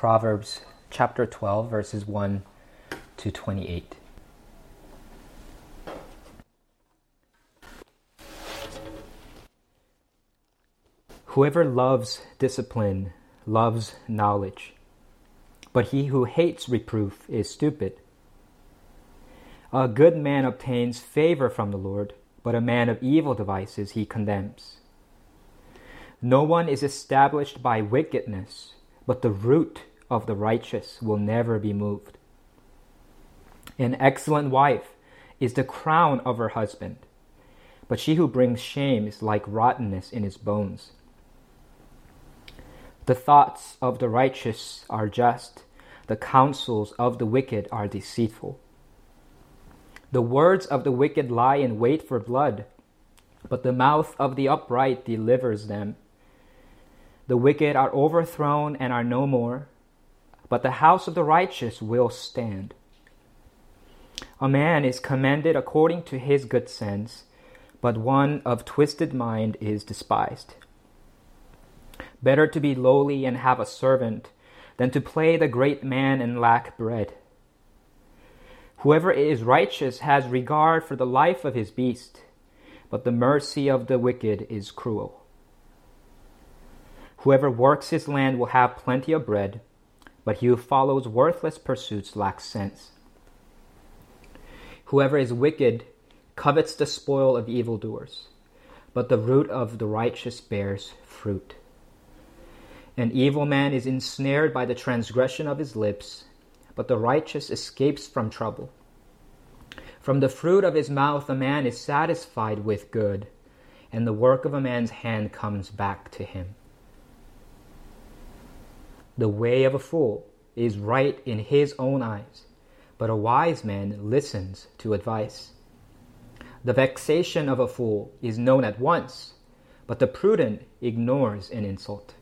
Proverbs chapter 12, verses 1 to 28. Whoever loves discipline loves knowledge, but he who hates reproof is stupid. A good man obtains favor from the Lord, but a man of evil devices he condemns. No one is established by wickedness, but the root of the righteous will never be moved. An excellent wife is the crown of her husband, but she who brings shame is like rottenness in his bones. The thoughts of the righteous are just, the counsels of the wicked are deceitful. The words of the wicked lie in wait for blood, but the mouth of the upright delivers them. The wicked are overthrown and are no more, but the house of the righteous will stand. A man is commended according to his good sense, but one of twisted mind is despised. Better to be lowly and have a servant than to play the great man and lack bread. Whoever is righteous has regard for the life of his beast, but the mercy of the wicked is cruel. Whoever works his land will have plenty of bread, but he who follows worthless pursuits lacks sense. Whoever is wicked covets the spoil of evildoers, but the root of the righteous bears fruit. An evil man is ensnared by the transgression of his lips, but the righteous escapes from trouble. From the fruit of his mouth a man is satisfied with good, and the work of a man's hand comes back to him. The way of a fool is right in his own eyes, but a wise man listens to advice. The vexation of a fool is known at once, but the prudent ignores an insult.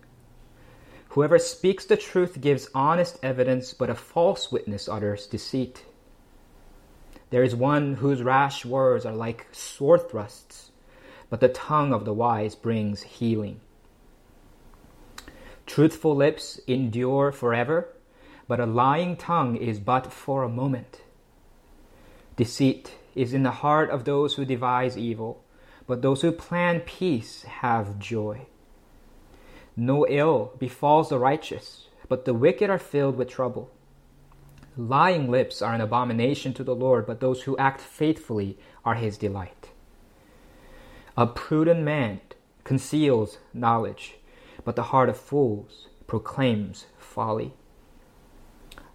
Whoever speaks the truth gives honest evidence, but a false witness utters deceit. There is one whose rash words are like sword thrusts, but the tongue of the wise brings healing. Truthful lips endure forever, but a lying tongue is but for a moment. Deceit is in the heart of those who devise evil, but those who plan peace have joy. No ill befalls the righteous, but the wicked are filled with trouble. Lying lips are an abomination to the Lord, but those who act faithfully are his delight. A prudent man conceals knowledge, but the heart of fools proclaims folly.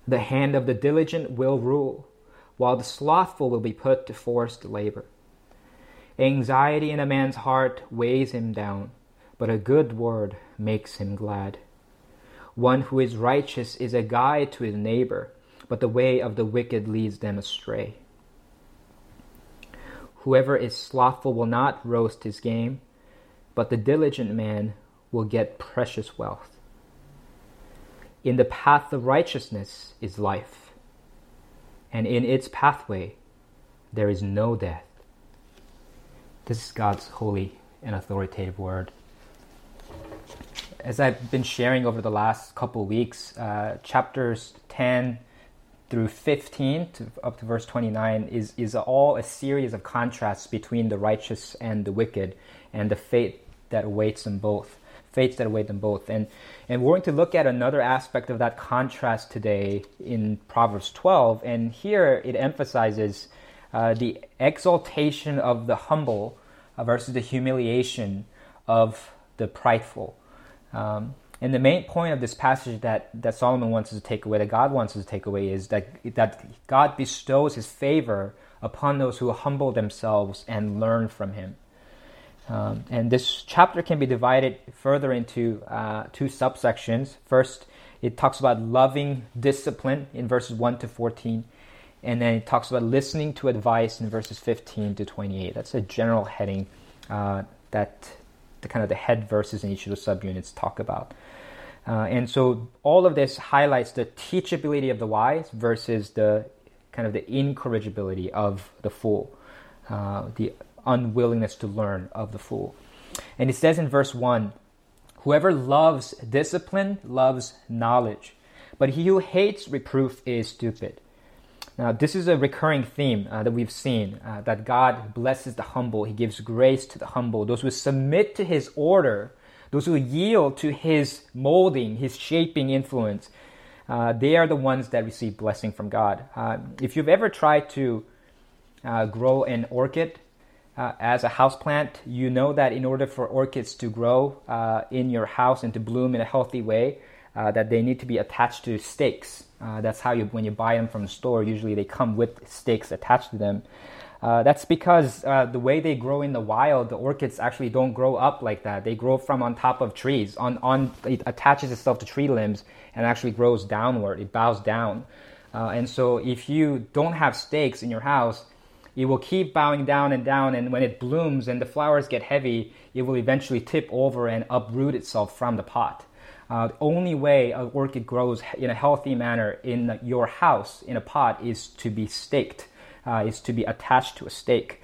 The hand of the diligent will rule, while the slothful will be put to forced labor. Anxiety in a man's heart weighs him down but a good word makes him glad. One who is righteous is a guide to his neighbor, but the way of the wicked leads them astray. Whoever is slothful will not roast his game, but the diligent man will get precious wealth. In the path of righteousness is life, and in its pathway there is no death. This is God's holy and authoritative word as I've been sharing over the last couple weeks, uh, chapters 10 through 15 to, up to verse 29 is, is all a series of contrasts between the righteous and the wicked and the fate that awaits them both. Fates that await them both. And, and we're going to look at another aspect of that contrast today in Proverbs 12. And here it emphasizes uh, the exaltation of the humble uh, versus the humiliation of the prideful. Um, and the main point of this passage that, that Solomon wants us to take away, that God wants us to take away, is that, that God bestows his favor upon those who humble themselves and learn from him. Um, and this chapter can be divided further into uh, two subsections. First, it talks about loving discipline in verses 1 to 14, and then it talks about listening to advice in verses 15 to 28. That's a general heading uh, that the kind of the head verses in each of the subunits talk about. Uh, and so all of this highlights the teachability of the wise versus the kind of the incorrigibility of the fool, uh, the unwillingness to learn of the fool. And it says in verse 1 Whoever loves discipline loves knowledge, but he who hates reproof is stupid. Now, this is a recurring theme uh, that we've seen uh, that God blesses the humble, He gives grace to the humble, those who submit to His order, those who yield to His molding, His shaping influence. Uh, they are the ones that receive blessing from God. Uh, if you've ever tried to uh, grow an orchid uh, as a houseplant, you know that in order for orchids to grow in your house and to bloom in a healthy way, that they need to be attached to stakes. Uh, that's how you, when you buy them from the store, usually they come with stakes attached to them. Uh, that's because uh, the way they grow in the wild, the orchids actually don't grow up like that. They grow from on top of trees. On, on it attaches itself to tree limbs and actually grows downward. It bows down. Uh, and so if you don't have stakes in your house, it will keep bowing down and down. And when it blooms and the flowers get heavy, it will eventually tip over and uproot itself from the pot. Uh, the only way an orchid grows in a healthy manner in your house in a pot is to be staked, uh, is to be attached to a stake.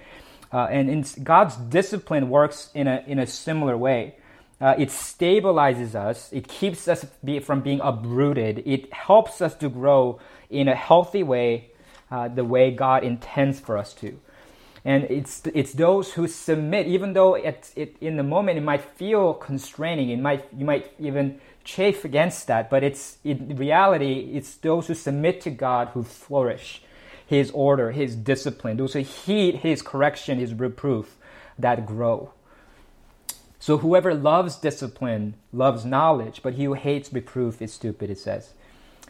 Uh, and in, God's discipline works in a, in a similar way. Uh, it stabilizes us, it keeps us be, from being uprooted, it helps us to grow in a healthy way, uh, the way God intends for us to. And it's, it's those who submit, even though it, it, in the moment it might feel constraining, it might, you might even chafe against that, but it's in reality, it's those who submit to God who flourish. His order, His discipline, those who heed His correction, His reproof, that grow. So whoever loves discipline loves knowledge, but he who hates reproof is stupid, it says.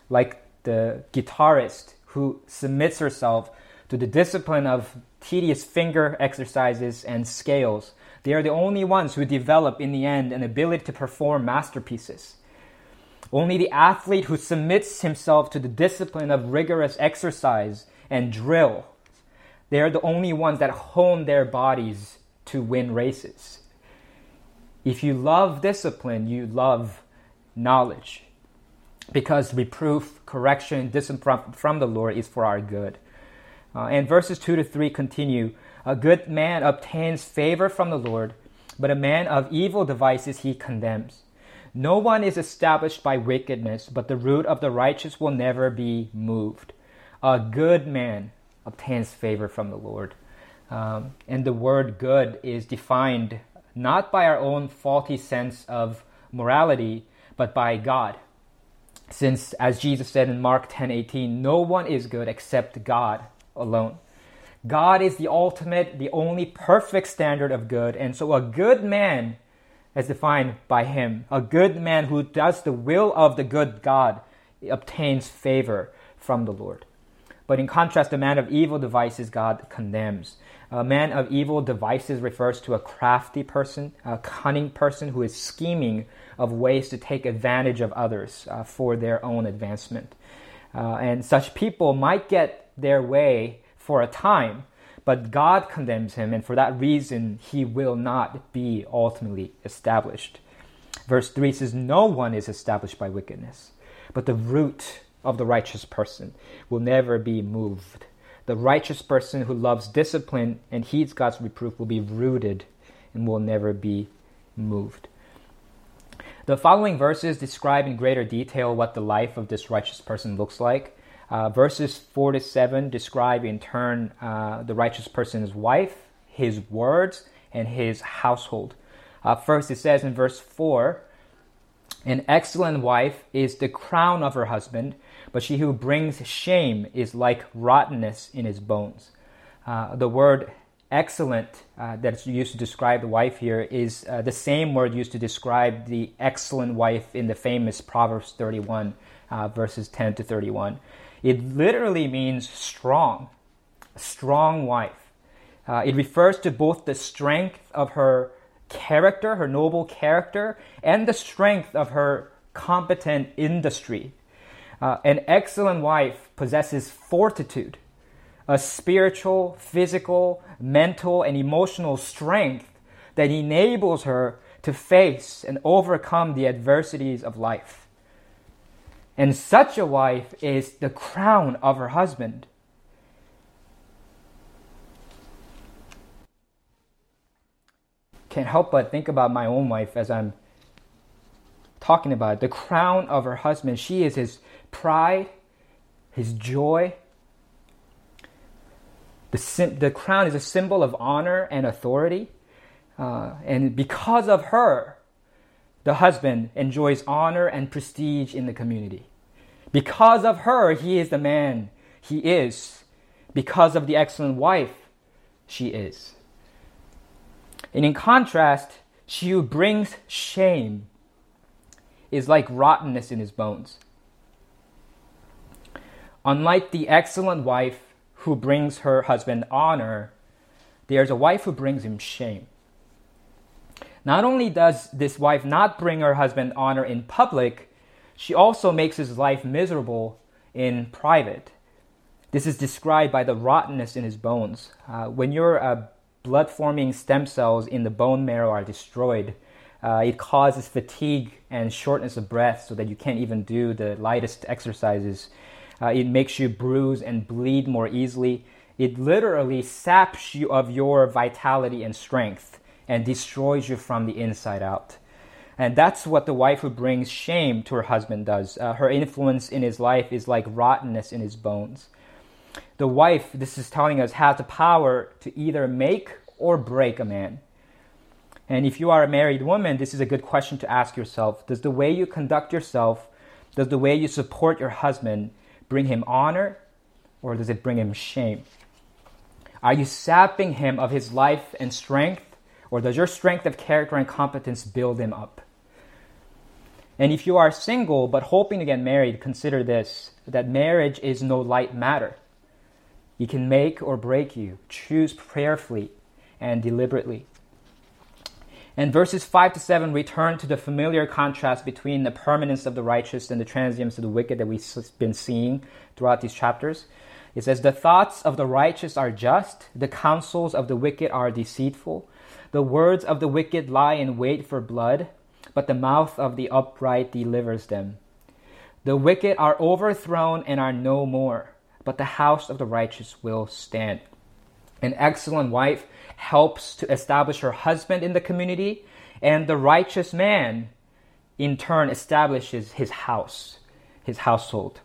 Like the guitarist who submits herself to the discipline of tedious finger exercises and scales. They are the only ones who develop in the end an ability to perform masterpieces. Only the athlete who submits himself to the discipline of rigorous exercise and drill, they are the only ones that hone their bodies to win races. If you love discipline, you love knowledge. Because reproof, correction, discipline from the Lord is for our good. Uh, and verses 2 to 3 continue A good man obtains favor from the Lord, but a man of evil devices he condemns. No one is established by wickedness, but the root of the righteous will never be moved. A good man obtains favor from the Lord. Um, and the word good is defined not by our own faulty sense of morality, but by God. Since, as Jesus said in Mark 10 18, no one is good except God alone. God is the ultimate, the only perfect standard of good, and so a good man as defined by him. A good man who does the will of the good God obtains favor from the Lord. But in contrast, the man of evil devices God condemns. A man of evil devices refers to a crafty person, a cunning person who is scheming of ways to take advantage of others uh, for their own advancement. Uh, and such people might get their way for a time, but God condemns him, and for that reason, he will not be ultimately established. Verse 3 says, No one is established by wickedness, but the root of the righteous person will never be moved. The righteous person who loves discipline and heeds God's reproof will be rooted and will never be moved. The following verses describe in greater detail what the life of this righteous person looks like. Uh, verses 4 to 7 describe in turn uh, the righteous person's wife, his words, and his household. Uh, first, it says in verse 4 An excellent wife is the crown of her husband, but she who brings shame is like rottenness in his bones. Uh, the word excellent uh, that's used to describe the wife here is uh, the same word used to describe the excellent wife in the famous Proverbs 31, verses 10 to 31. It literally means strong, strong wife. Uh, it refers to both the strength of her character, her noble character, and the strength of her competent industry. Uh, an excellent wife possesses fortitude, a spiritual, physical, mental, and emotional strength that enables her to face and overcome the adversities of life. And such a wife is the crown of her husband. Can't help but think about my own wife as I'm talking about the crown of her husband. She is his pride, his joy. The, the crown is a symbol of honor and authority. Uh, and because of her, the husband enjoys honor and prestige in the community. Because of her, he is the man he is. Because of the excellent wife she is. And in contrast, she who brings shame is like rottenness in his bones. Unlike the excellent wife who brings her husband honor, there's a wife who brings him shame. Not only does this wife not bring her husband honor in public, she also makes his life miserable in private. This is described by the rottenness in his bones. Uh, when your uh, blood forming stem cells in the bone marrow are destroyed, uh, it causes fatigue and shortness of breath so that you can't even do the lightest exercises. Uh, it makes you bruise and bleed more easily. It literally saps you of your vitality and strength and destroys you from the inside out. And that's what the wife who brings shame to her husband does. Uh, her influence in his life is like rottenness in his bones. The wife, this is telling us, has the power to either make or break a man. And if you are a married woman, this is a good question to ask yourself. Does the way you conduct yourself, does the way you support your husband bring him honor or does it bring him shame? Are you sapping him of his life and strength or does your strength of character and competence build him up? And if you are single but hoping to get married, consider this that marriage is no light matter. It can make or break you. Choose prayerfully and deliberately. And verses 5 to 7 return to the familiar contrast between the permanence of the righteous and the transience of the wicked that we've been seeing throughout these chapters. It says, The thoughts of the righteous are just, the counsels of the wicked are deceitful. The words of the wicked lie in wait for blood, but the mouth of the upright delivers them. The wicked are overthrown and are no more, but the house of the righteous will stand. An excellent wife helps to establish her husband in the community, and the righteous man, in turn, establishes his house, his household,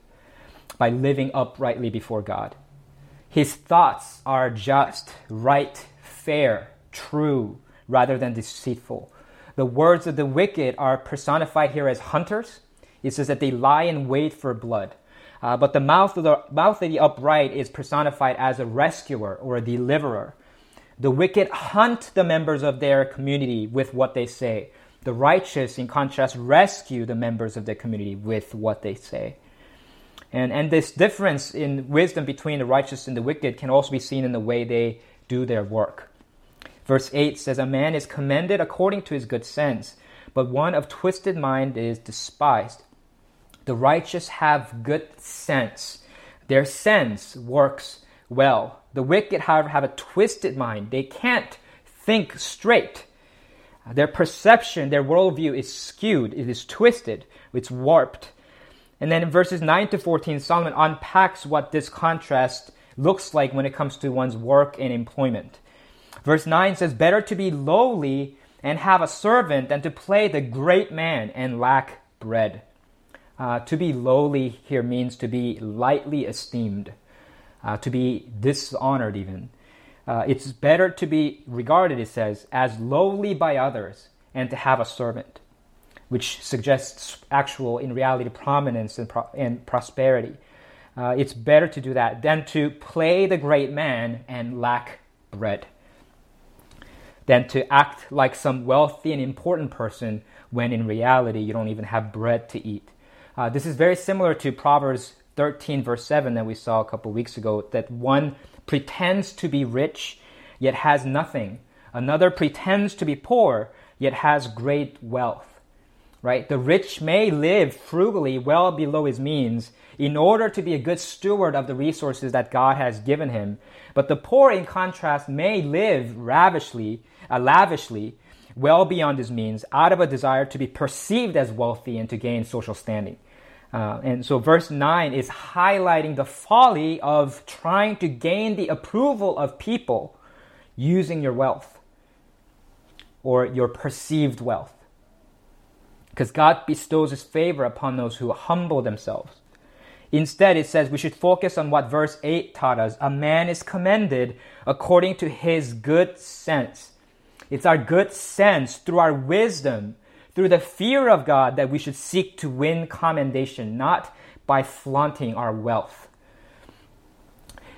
by living uprightly before God. His thoughts are just, right, fair, true, rather than deceitful. The words of the wicked are personified here as hunters. It says that they lie in wait for blood. Uh, but the mouth of the mouth of the upright is personified as a rescuer or a deliverer. The wicked hunt the members of their community with what they say. The righteous, in contrast, rescue the members of their community with what they say. And, and this difference in wisdom between the righteous and the wicked can also be seen in the way they do their work. Verse 8 says, A man is commended according to his good sense, but one of twisted mind is despised. The righteous have good sense. Their sense works well. The wicked, however, have a twisted mind. They can't think straight. Their perception, their worldview is skewed, it is twisted, it's warped. And then in verses 9 to 14, Solomon unpacks what this contrast looks like when it comes to one's work and employment. Verse 9 says, Better to be lowly and have a servant than to play the great man and lack bread. Uh, to be lowly here means to be lightly esteemed, uh, to be dishonored, even. Uh, it's better to be regarded, it says, as lowly by others and to have a servant, which suggests actual, in reality, prominence and, pro- and prosperity. Uh, it's better to do that than to play the great man and lack bread than to act like some wealthy and important person when in reality you don't even have bread to eat. Uh, this is very similar to Proverbs 13, verse 7, that we saw a couple weeks ago that one pretends to be rich yet has nothing, another pretends to be poor yet has great wealth. Right? The rich may live frugally well below his means in order to be a good steward of the resources that God has given him. But the poor, in contrast, may live ravishly uh, lavishly, well beyond his means, out of a desire to be perceived as wealthy and to gain social standing. Uh, and so, verse 9 is highlighting the folly of trying to gain the approval of people using your wealth or your perceived wealth. because God bestows his favor upon those who humble themselves. Instead, it says we should focus on what verse 8 taught us. A man is commended according to his good sense. It's our good sense through our wisdom, through the fear of God that we should seek to win commendation, not by flaunting our wealth.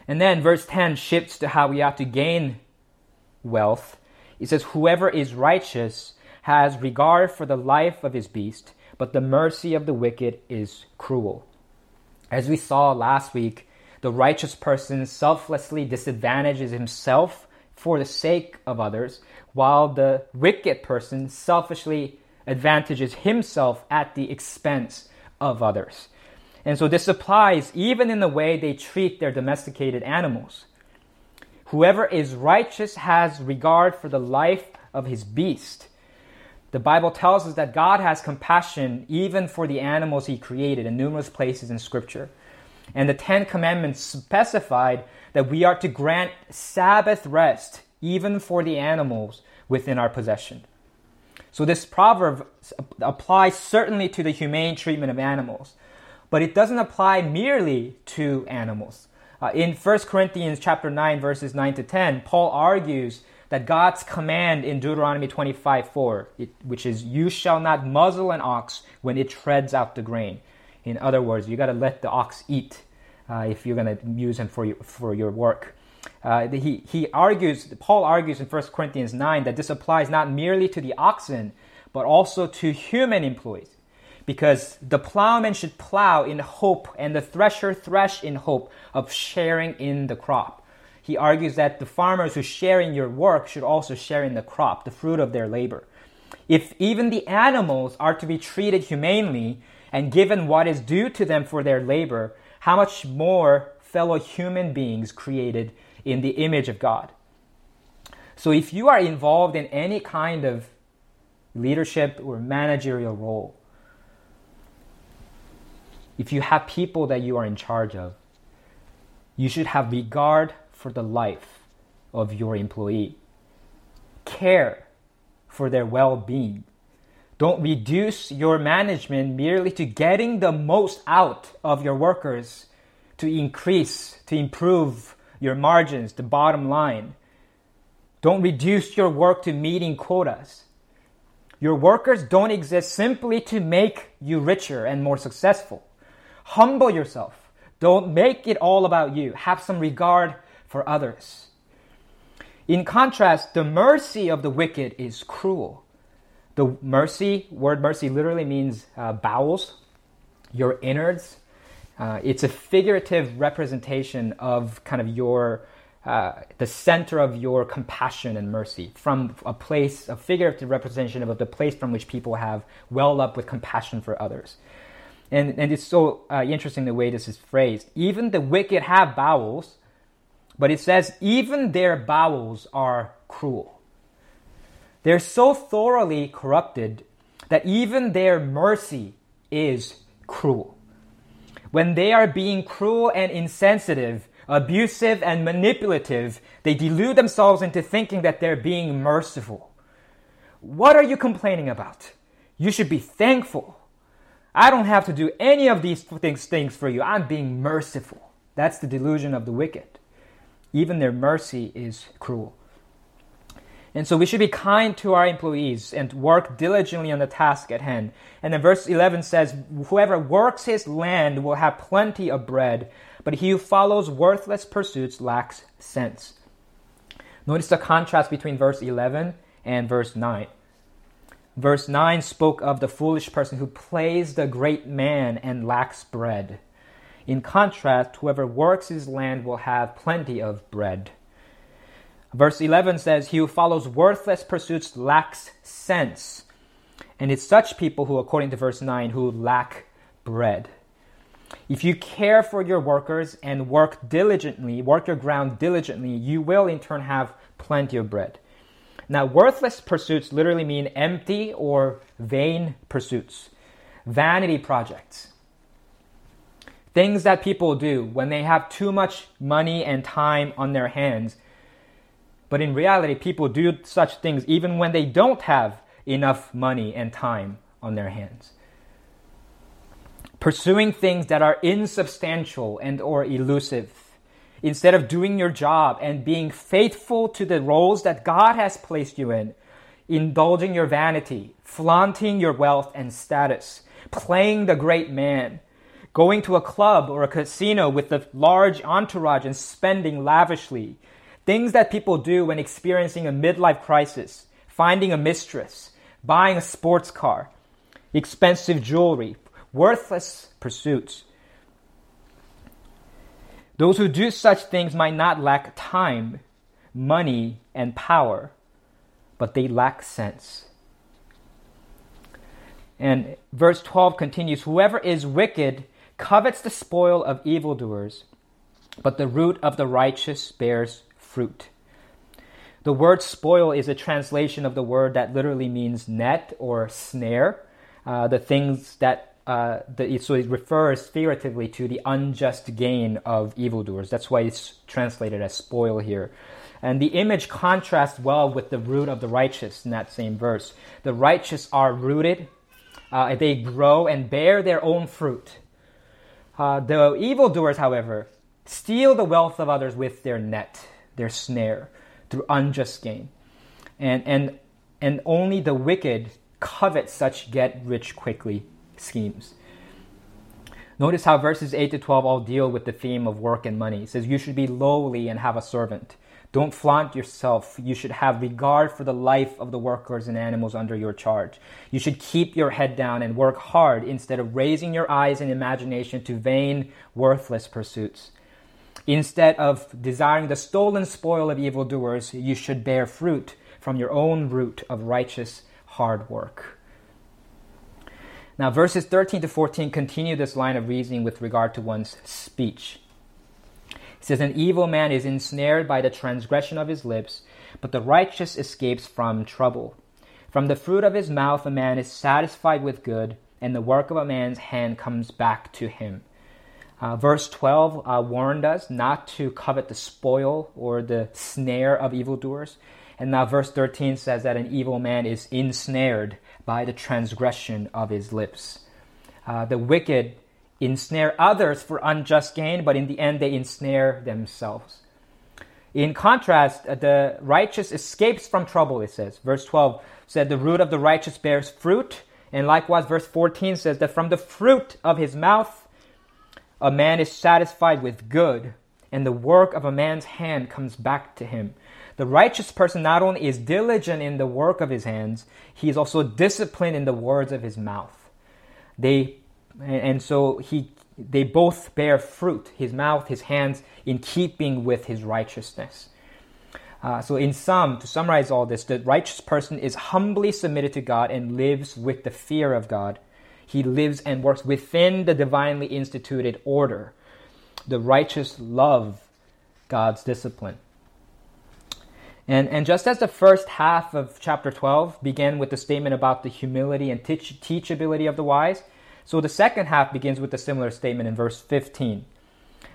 And then verse 10 shifts to how we have to gain wealth. It says, Whoever is righteous has regard for the life of his beast, but the mercy of the wicked is cruel. As we saw last week, the righteous person selflessly disadvantages himself for the sake of others, while the wicked person selfishly advantages himself at the expense of others. And so this applies even in the way they treat their domesticated animals. Whoever is righteous has regard for the life of his beast. The Bible tells us that God has compassion even for the animals he created in numerous places in Scripture. And the Ten Commandments specified that we are to grant Sabbath rest even for the animals within our possession. So this proverb applies certainly to the humane treatment of animals but it doesn't apply merely to animals. Uh, in 1 Corinthians chapter 9 verses 9 to 10, Paul argues that God's command in Deuteronomy 25 4, which is, You shall not muzzle an ox when it treads out the grain. In other words, you got to let the ox eat uh, if you're going to use him for for your work. Uh, he, he argues, Paul argues in 1 Corinthians 9 that this applies not merely to the oxen, but also to human employees because the plowman should plow in hope and the thresher thresh in hope of sharing in the crop. He argues that the farmers who share in your work should also share in the crop, the fruit of their labor. If even the animals are to be treated humanely and given what is due to them for their labor, how much more fellow human beings created in the image of God? So if you are involved in any kind of leadership or managerial role, if you have people that you are in charge of, you should have regard for the life of your employee. Care for their well being. Don't reduce your management merely to getting the most out of your workers to increase, to improve your margins, the bottom line. Don't reduce your work to meeting quotas. Your workers don't exist simply to make you richer and more successful. Humble yourself. Don't make it all about you. Have some regard for others. In contrast, the mercy of the wicked is cruel. The mercy, word mercy literally means uh, bowels, your innards. Uh, it's a figurative representation of kind of your, uh, the center of your compassion and mercy from a place, a figurative representation of the place from which people have welled up with compassion for others. And, and it's so uh, interesting the way this is phrased. Even the wicked have bowels, but it says, even their bowels are cruel. They're so thoroughly corrupted that even their mercy is cruel. When they are being cruel and insensitive, abusive and manipulative, they delude themselves into thinking that they're being merciful. What are you complaining about? You should be thankful. I don't have to do any of these things, things for you. I'm being merciful. That's the delusion of the wicked. Even their mercy is cruel. And so we should be kind to our employees and work diligently on the task at hand. And then verse 11 says, Whoever works his land will have plenty of bread, but he who follows worthless pursuits lacks sense. Notice the contrast between verse 11 and verse 9. Verse 9 spoke of the foolish person who plays the great man and lacks bread. In contrast, whoever works his land will have plenty of bread. Verse 11 says, He who follows worthless pursuits lacks sense. And it's such people who, according to verse 9, who lack bread. If you care for your workers and work diligently, work your ground diligently, you will in turn have plenty of bread. Now, worthless pursuits literally mean empty or vain pursuits, vanity projects. Things that people do when they have too much money and time on their hands. But in reality, people do such things even when they don't have enough money and time on their hands. Pursuing things that are insubstantial and or elusive instead of doing your job and being faithful to the roles that God has placed you in, indulging your vanity, flaunting your wealth and status, playing the great man, going to a club or a casino with a large entourage and spending lavishly, things that people do when experiencing a midlife crisis, finding a mistress, buying a sports car, expensive jewelry, worthless pursuits. Those who do such things might not lack time, money, and power, but they lack sense. And verse 12 continues Whoever is wicked covets the spoil of evildoers, but the root of the righteous bears fruit. The word spoil is a translation of the word that literally means net or snare, uh, the things that uh, the, so it refers figuratively to the unjust gain of evildoers. That's why it's translated as spoil here. And the image contrasts well with the root of the righteous in that same verse. The righteous are rooted, uh, they grow and bear their own fruit. Uh, the evildoers, however, steal the wealth of others with their net, their snare, through unjust gain. And, and, and only the wicked covet such get rich quickly schemes. Notice how verses 8 to 12 all deal with the theme of work and money. It says, You should be lowly and have a servant. Don't flaunt yourself. You should have regard for the life of the workers and animals under your charge. You should keep your head down and work hard instead of raising your eyes and imagination to vain, worthless pursuits. Instead of desiring the stolen spoil of evildoers, you should bear fruit from your own root of righteous hard work. Now, verses 13 to 14 continue this line of reasoning with regard to one's speech. It says, An evil man is ensnared by the transgression of his lips, but the righteous escapes from trouble. From the fruit of his mouth, a man is satisfied with good, and the work of a man's hand comes back to him. Uh, verse 12 uh, warned us not to covet the spoil or the snare of evildoers. And now verse 13 says that an evil man is ensnared by the transgression of his lips. Uh, the wicked ensnare others for unjust gain, but in the end they ensnare themselves. In contrast, uh, the righteous escapes from trouble, it says. Verse 12 said, The root of the righteous bears fruit. And likewise, verse 14 says that from the fruit of his mouth, a man is satisfied with good, and the work of a man's hand comes back to him. The righteous person not only is diligent in the work of his hands, he is also disciplined in the words of his mouth. They and so he they both bear fruit, his mouth, his hands, in keeping with his righteousness. Uh, so, in sum, to summarize all this, the righteous person is humbly submitted to God and lives with the fear of God. He lives and works within the divinely instituted order. The righteous love God's discipline. And, and just as the first half of chapter 12 began with the statement about the humility and teach, teachability of the wise, so the second half begins with a similar statement in verse 15.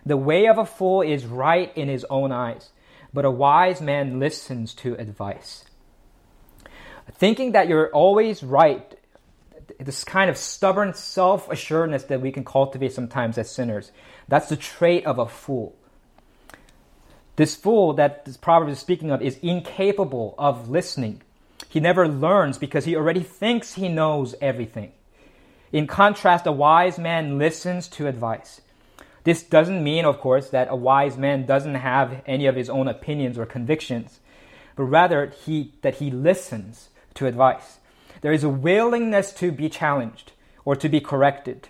The way of a fool is right in his own eyes, but a wise man listens to advice. Thinking that you're always right, this kind of stubborn self assuredness that we can cultivate sometimes as sinners, that's the trait of a fool. This fool that this proverb is speaking of is incapable of listening. He never learns because he already thinks he knows everything. In contrast, a wise man listens to advice. This doesn't mean, of course, that a wise man doesn't have any of his own opinions or convictions, but rather he, that he listens to advice. There is a willingness to be challenged or to be corrected.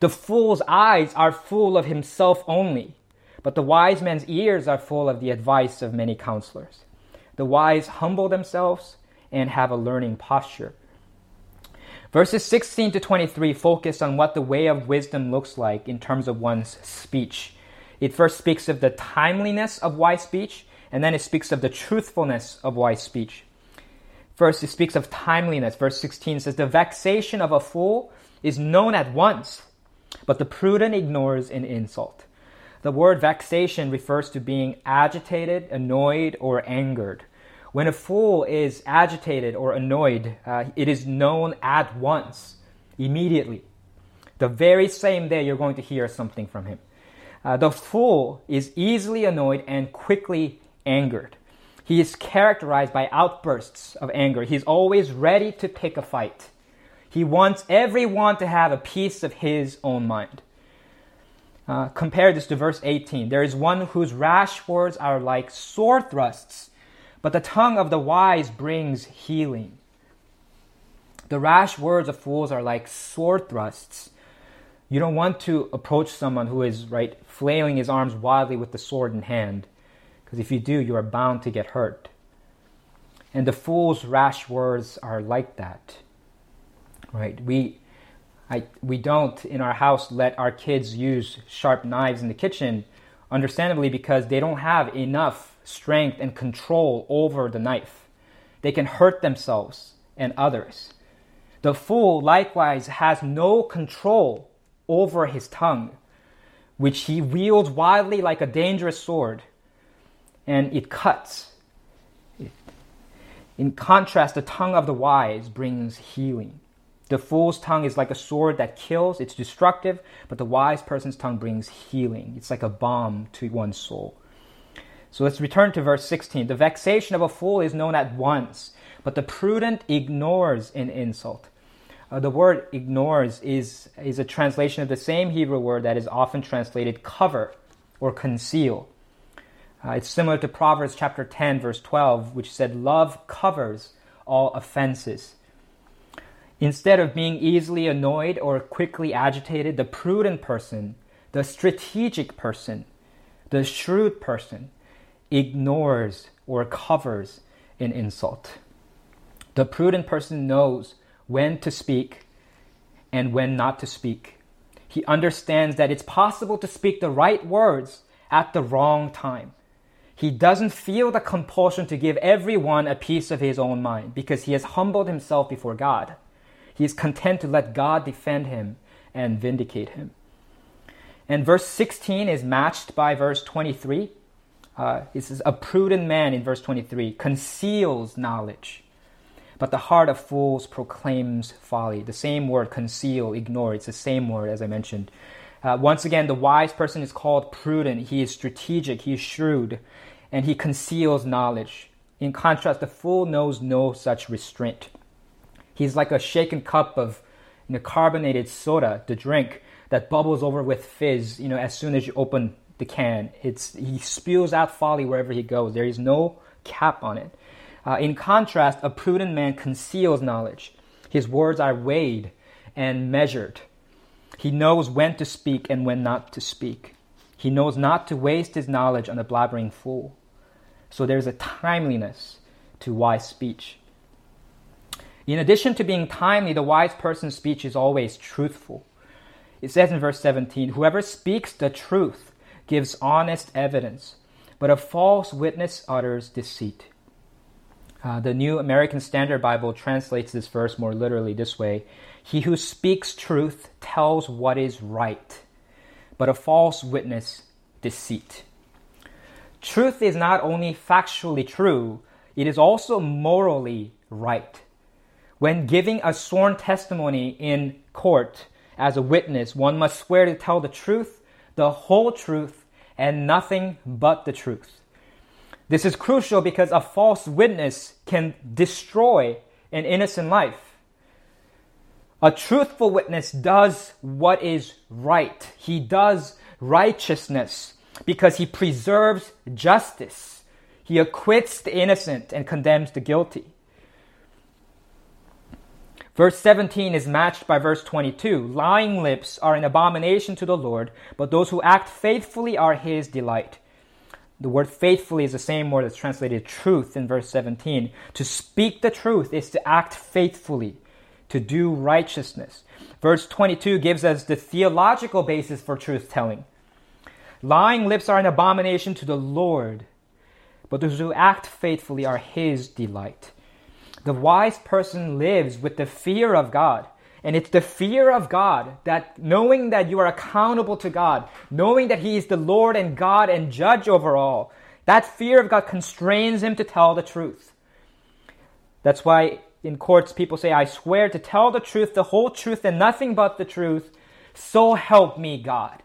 The fool's eyes are full of himself only. But the wise man's ears are full of the advice of many counselors. The wise humble themselves and have a learning posture. Verses 16 to 23 focus on what the way of wisdom looks like in terms of one's speech. It first speaks of the timeliness of wise speech, and then it speaks of the truthfulness of wise speech. First, it speaks of timeliness. Verse 16 says, The vexation of a fool is known at once, but the prudent ignores an insult. The word vexation refers to being agitated, annoyed, or angered. When a fool is agitated or annoyed, uh, it is known at once, immediately. The very same day, you're going to hear something from him. Uh, the fool is easily annoyed and quickly angered. He is characterized by outbursts of anger. He's always ready to pick a fight. He wants everyone to have a piece of his own mind. Uh, compare this to verse 18. There is one whose rash words are like sword thrusts, but the tongue of the wise brings healing. The rash words of fools are like sword thrusts. You don't want to approach someone who is right flailing his arms wildly with the sword in hand, because if you do, you are bound to get hurt. And the fool's rash words are like that. Right? We I, we don't in our house let our kids use sharp knives in the kitchen, understandably because they don't have enough strength and control over the knife. They can hurt themselves and others. The fool likewise has no control over his tongue, which he wields wildly like a dangerous sword, and it cuts. In contrast, the tongue of the wise brings healing. The fool's tongue is like a sword that kills, it's destructive, but the wise person's tongue brings healing. It's like a balm to one's soul. So let's return to verse 16. The vexation of a fool is known at once, but the prudent ignores an insult. Uh, the word ignores is, is a translation of the same Hebrew word that is often translated cover or conceal. Uh, it's similar to Proverbs chapter 10, verse 12, which said, Love covers all offenses. Instead of being easily annoyed or quickly agitated, the prudent person, the strategic person, the shrewd person ignores or covers an insult. The prudent person knows when to speak and when not to speak. He understands that it's possible to speak the right words at the wrong time. He doesn't feel the compulsion to give everyone a piece of his own mind because he has humbled himself before God. He is content to let God defend him and vindicate him. And verse 16 is matched by verse 23. Uh, it says, A prudent man in verse 23 conceals knowledge, but the heart of fools proclaims folly. The same word, conceal, ignore, it's the same word as I mentioned. Uh, once again, the wise person is called prudent. He is strategic, he is shrewd, and he conceals knowledge. In contrast, the fool knows no such restraint. He's like a shaken cup of you know, carbonated soda, the drink that bubbles over with fizz. You know, as soon as you open the can, it's he spews out folly wherever he goes. There is no cap on it. Uh, in contrast, a prudent man conceals knowledge. His words are weighed and measured. He knows when to speak and when not to speak. He knows not to waste his knowledge on a blabbering fool. So there's a timeliness to wise speech. In addition to being timely, the wise person's speech is always truthful. It says in verse 17 Whoever speaks the truth gives honest evidence, but a false witness utters deceit. Uh, the New American Standard Bible translates this verse more literally this way He who speaks truth tells what is right, but a false witness deceit. Truth is not only factually true, it is also morally right. When giving a sworn testimony in court as a witness, one must swear to tell the truth, the whole truth, and nothing but the truth. This is crucial because a false witness can destroy an innocent life. A truthful witness does what is right. He does righteousness because he preserves justice. He acquits the innocent and condemns the guilty. Verse 17 is matched by verse 22. Lying lips are an abomination to the Lord, but those who act faithfully are his delight. The word faithfully is the same word that's translated truth in verse 17. To speak the truth is to act faithfully, to do righteousness. Verse 22 gives us the theological basis for truth telling. Lying lips are an abomination to the Lord, but those who act faithfully are his delight. The wise person lives with the fear of God. And it's the fear of God that knowing that you are accountable to God, knowing that He is the Lord and God and judge over all, that fear of God constrains him to tell the truth. That's why in courts people say, I swear to tell the truth, the whole truth, and nothing but the truth. So help me God.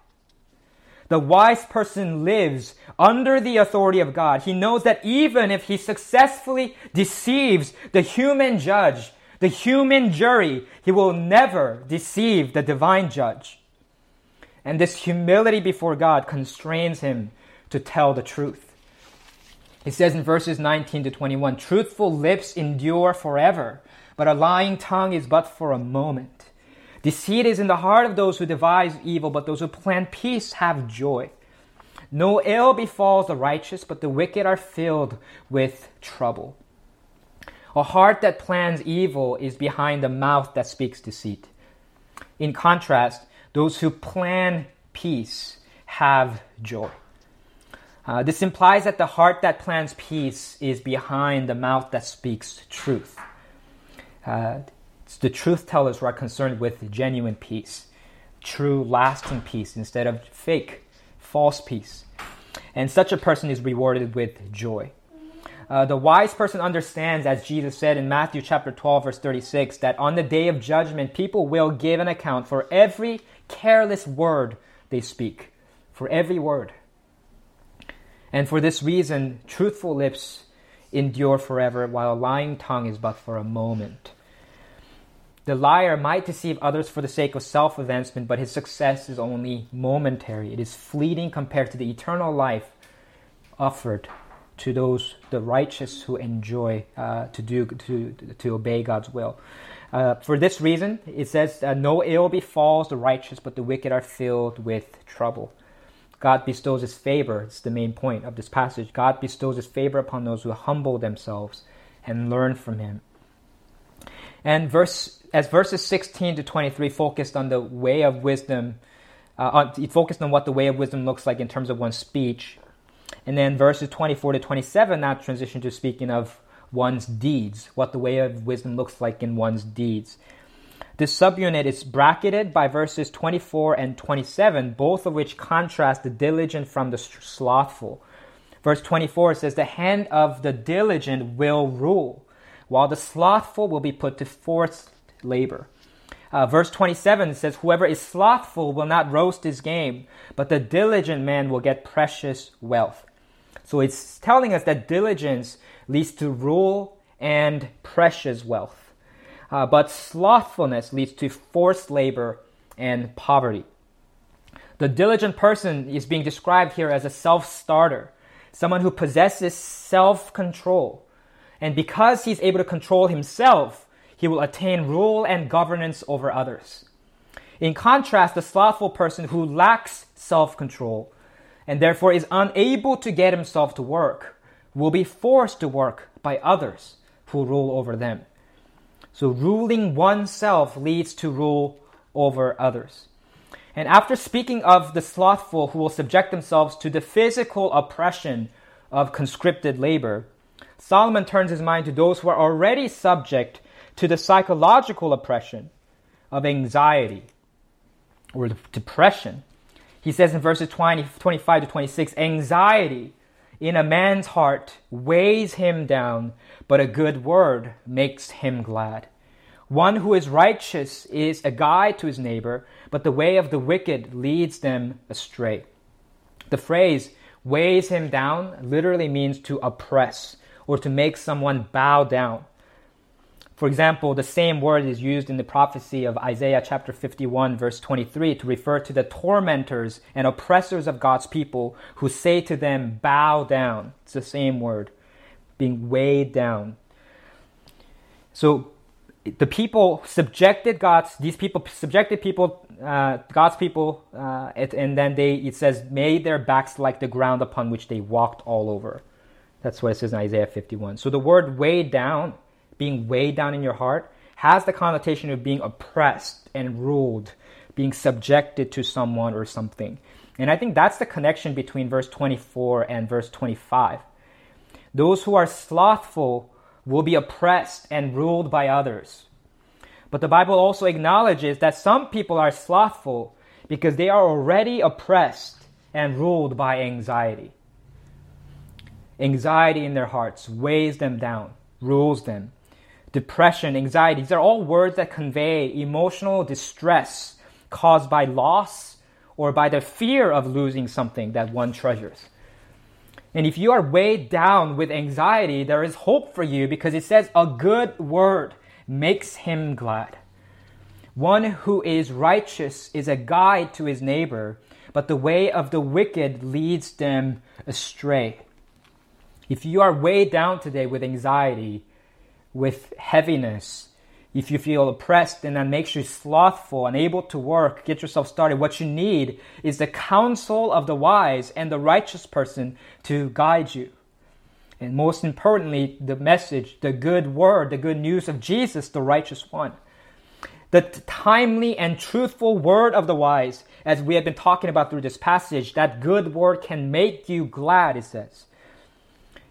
The wise person lives under the authority of God. He knows that even if he successfully deceives the human judge, the human jury, he will never deceive the divine judge. And this humility before God constrains him to tell the truth. He says in verses 19 to 21 Truthful lips endure forever, but a lying tongue is but for a moment. Deceit is in the heart of those who devise evil, but those who plan peace have joy. No ill befalls the righteous, but the wicked are filled with trouble. A heart that plans evil is behind the mouth that speaks deceit. In contrast, those who plan peace have joy. Uh, this implies that the heart that plans peace is behind the mouth that speaks truth. Uh, the truth tellers who are concerned with genuine peace, true, lasting peace, instead of fake, false peace. And such a person is rewarded with joy. Uh, the wise person understands, as Jesus said in Matthew chapter 12, verse 36, that on the day of judgment, people will give an account for every careless word they speak, for every word. And for this reason, truthful lips endure forever, while a lying tongue is but for a moment. The liar might deceive others for the sake of self advancement, but his success is only momentary. It is fleeting compared to the eternal life offered to those the righteous who enjoy uh, to do to to obey God's will. Uh, for this reason, it says, uh, "No ill befalls the righteous, but the wicked are filled with trouble." God bestows His favor. It's the main point of this passage. God bestows His favor upon those who humble themselves and learn from Him. And verse as verses 16 to 23 focused on the way of wisdom, uh, it focused on what the way of wisdom looks like in terms of one's speech. And then verses 24 to 27 now transition to speaking of one's deeds, what the way of wisdom looks like in one's deeds. This subunit is bracketed by verses 24 and 27, both of which contrast the diligent from the slothful. Verse 24 says, The hand of the diligent will rule, while the slothful will be put to forced labor. Uh, verse 27 says, Whoever is slothful will not roast his game, but the diligent man will get precious wealth. So it's telling us that diligence leads to rule and precious wealth. Uh, but slothfulness leads to forced labor and poverty. The diligent person is being described here as a self starter, someone who possesses self control. And because he's able to control himself, he will attain rule and governance over others. In contrast, the slothful person who lacks self control and therefore is unable to get himself to work will be forced to work by others who rule over them. So, ruling oneself leads to rule over others. And after speaking of the slothful who will subject themselves to the physical oppression of conscripted labor, Solomon turns his mind to those who are already subject to the psychological oppression of anxiety or depression. He says in verses 20, 25 to 26 anxiety in a man's heart weighs him down, but a good word makes him glad. One who is righteous is a guide to his neighbor, but the way of the wicked leads them astray. The phrase weighs him down literally means to oppress or to make someone bow down. For example, the same word is used in the prophecy of Isaiah chapter 51, verse 23, to refer to the tormentors and oppressors of God's people who say to them, Bow down. It's the same word, being weighed down. So the people subjected God's, these people subjected people, uh, God's people, uh, and then they, it says, made their backs like the ground upon which they walked all over. That's what it says in Isaiah 51. So the word weighed down being weighed down in your heart has the connotation of being oppressed and ruled, being subjected to someone or something. And I think that's the connection between verse 24 and verse 25. Those who are slothful will be oppressed and ruled by others. But the Bible also acknowledges that some people are slothful because they are already oppressed and ruled by anxiety. Anxiety in their hearts weighs them down, rules them. Depression, anxiety. These are all words that convey emotional distress caused by loss or by the fear of losing something that one treasures. And if you are weighed down with anxiety, there is hope for you because it says a good word makes him glad. One who is righteous is a guide to his neighbor, but the way of the wicked leads them astray. If you are weighed down today with anxiety, with heaviness, if you feel oppressed and that makes you slothful, unable to work, get yourself started, what you need is the counsel of the wise and the righteous person to guide you. And most importantly, the message, the good word, the good news of Jesus, the righteous one. The timely and truthful word of the wise, as we have been talking about through this passage, that good word can make you glad, it says.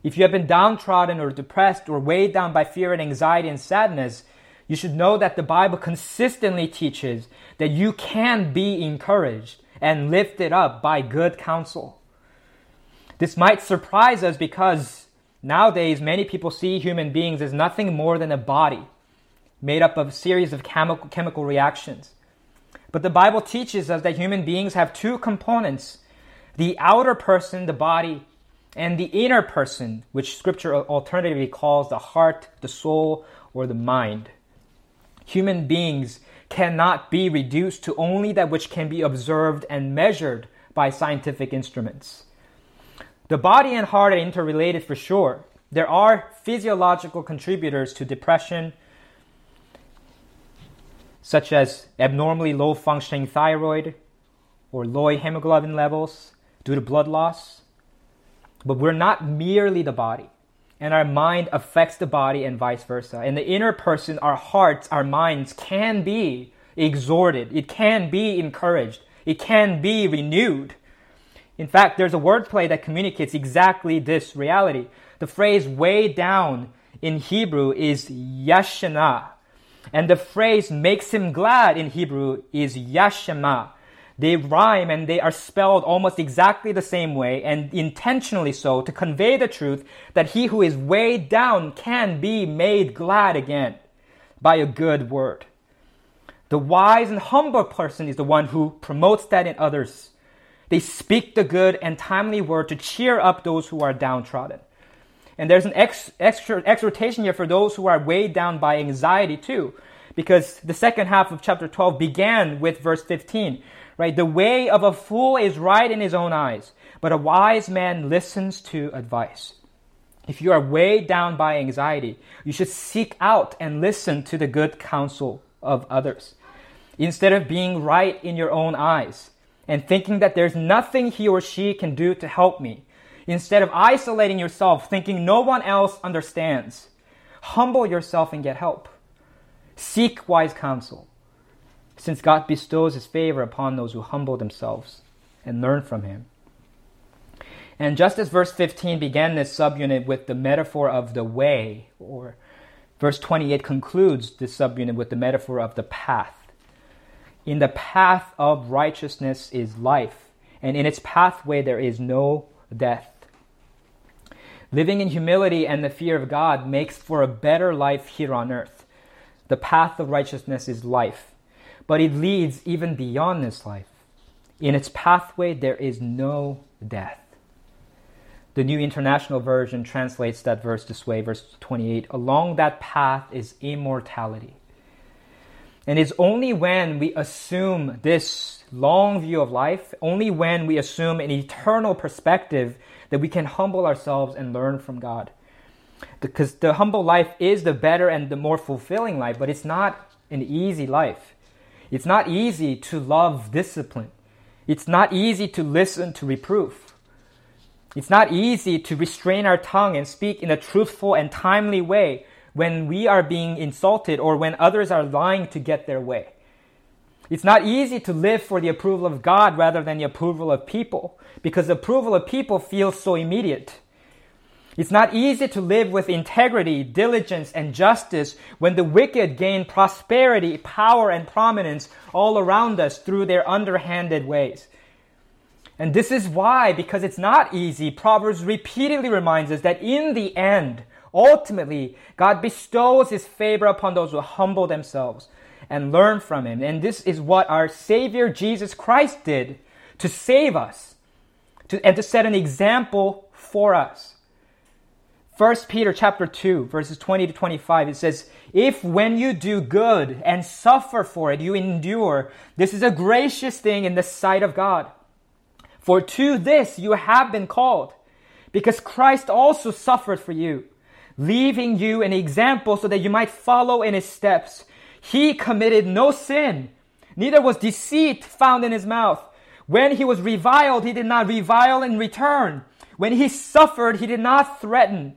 If you have been downtrodden or depressed or weighed down by fear and anxiety and sadness, you should know that the Bible consistently teaches that you can be encouraged and lifted up by good counsel. This might surprise us because nowadays many people see human beings as nothing more than a body made up of a series of chemical, chemical reactions. But the Bible teaches us that human beings have two components the outer person, the body, and the inner person, which scripture alternatively calls the heart, the soul, or the mind. Human beings cannot be reduced to only that which can be observed and measured by scientific instruments. The body and heart are interrelated for sure. There are physiological contributors to depression, such as abnormally low functioning thyroid or low hemoglobin levels due to blood loss. But we're not merely the body, and our mind affects the body and vice versa. In the inner person, our hearts, our minds can be exhorted, it can be encouraged, it can be renewed. In fact, there's a wordplay that communicates exactly this reality. The phrase weigh down in Hebrew is yashana, and the phrase makes him glad in Hebrew is yashema. They rhyme and they are spelled almost exactly the same way and intentionally so to convey the truth that he who is weighed down can be made glad again by a good word. The wise and humble person is the one who promotes that in others. They speak the good and timely word to cheer up those who are downtrodden. And there's an ex- extra exhortation here for those who are weighed down by anxiety too, because the second half of chapter 12 began with verse 15 Right? The way of a fool is right in his own eyes, but a wise man listens to advice. If you are weighed down by anxiety, you should seek out and listen to the good counsel of others. Instead of being right in your own eyes and thinking that there's nothing he or she can do to help me, instead of isolating yourself, thinking no one else understands, humble yourself and get help. Seek wise counsel since God bestows his favor upon those who humble themselves and learn from him. And just as verse 15 began this subunit with the metaphor of the way, or verse 28 concludes this subunit with the metaphor of the path. In the path of righteousness is life, and in its pathway there is no death. Living in humility and the fear of God makes for a better life here on earth. The path of righteousness is life but it leads even beyond this life. In its pathway, there is no death. The New International Version translates that verse this way, verse 28 Along that path is immortality. And it's only when we assume this long view of life, only when we assume an eternal perspective, that we can humble ourselves and learn from God. Because the humble life is the better and the more fulfilling life, but it's not an easy life. It's not easy to love discipline. It's not easy to listen to reproof. It's not easy to restrain our tongue and speak in a truthful and timely way when we are being insulted or when others are lying to get their way. It's not easy to live for the approval of God rather than the approval of people because the approval of people feels so immediate. It's not easy to live with integrity, diligence, and justice when the wicked gain prosperity, power, and prominence all around us through their underhanded ways. And this is why, because it's not easy, Proverbs repeatedly reminds us that in the end, Ultimately, God bestows his favor upon those who humble themselves and learn from him. And this is what our Savior Jesus Christ did to save us to, and to set an example for us. 1 Peter chapter 2 verses 20 to 25 it says if when you do good and suffer for it you endure this is a gracious thing in the sight of God. For to this you have been called because Christ also suffered for you leaving you an example so that you might follow in his steps. He committed no sin neither was deceit found in his mouth. When he was reviled he did not revile in return. When he suffered he did not threaten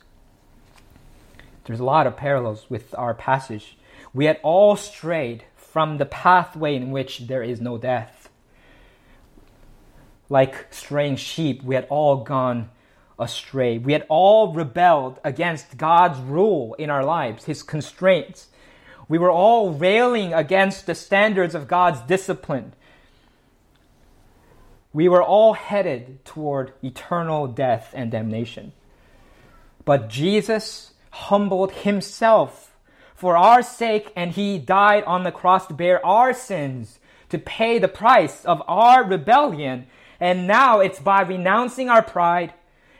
There's a lot of parallels with our passage. We had all strayed from the pathway in which there is no death. Like straying sheep, we had all gone astray. We had all rebelled against God's rule in our lives, His constraints. We were all railing against the standards of God's discipline. We were all headed toward eternal death and damnation. But Jesus humbled himself for our sake, and he died on the cross to bear our sins, to pay the price of our rebellion. And now it's by renouncing our pride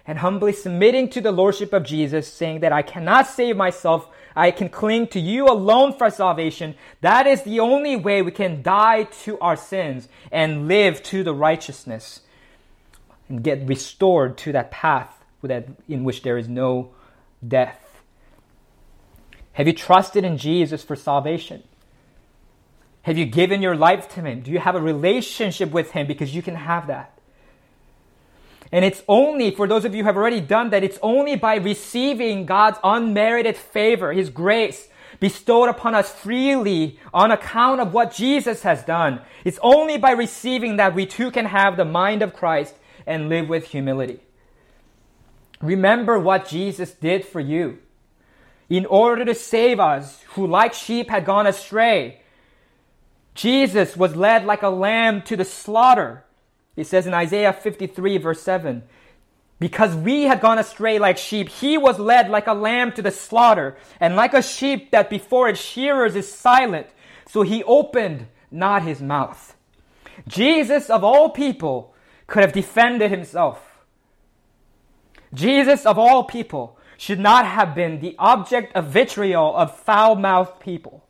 and humbly submitting to the Lordship of Jesus, saying that I cannot save myself, I can cling to you alone for salvation. That is the only way we can die to our sins and live to the righteousness and get restored to that path in which there is no death. Have you trusted in Jesus for salvation? Have you given your life to Him? Do you have a relationship with Him? Because you can have that. And it's only, for those of you who have already done that, it's only by receiving God's unmerited favor, His grace, bestowed upon us freely on account of what Jesus has done. It's only by receiving that we too can have the mind of Christ and live with humility. Remember what Jesus did for you in order to save us who like sheep had gone astray. Jesus was led like a lamb to the slaughter. It says in Isaiah 53 verse 7, because we had gone astray like sheep, he was led like a lamb to the slaughter, and like a sheep that before its shearers is silent, so he opened not his mouth. Jesus of all people could have defended himself. Jesus of all people should not have been the object of vitriol of foul mouthed people.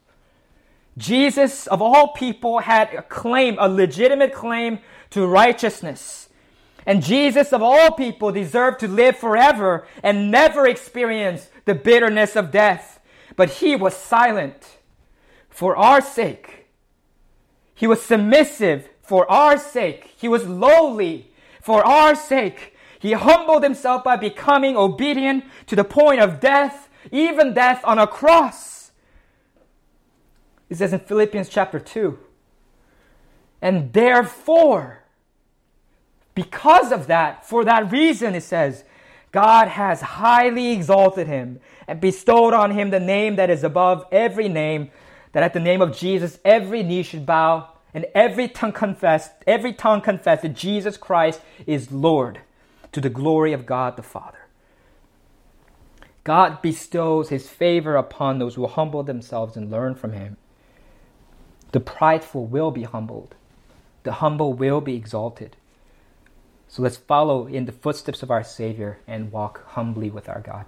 Jesus, of all people, had a claim, a legitimate claim to righteousness. And Jesus, of all people, deserved to live forever and never experience the bitterness of death. But he was silent for our sake. He was submissive for our sake. He was lowly for our sake. He humbled himself by becoming obedient to the point of death, even death on a cross. It says in Philippians chapter 2. And therefore, because of that, for that reason, it says, God has highly exalted him and bestowed on him the name that is above every name, that at the name of Jesus every knee should bow and every tongue confess, every tongue confess that Jesus Christ is Lord to the glory of God the Father. God bestows his favor upon those who humble themselves and learn from him. The prideful will be humbled, the humble will be exalted. So let's follow in the footsteps of our Savior and walk humbly with our God.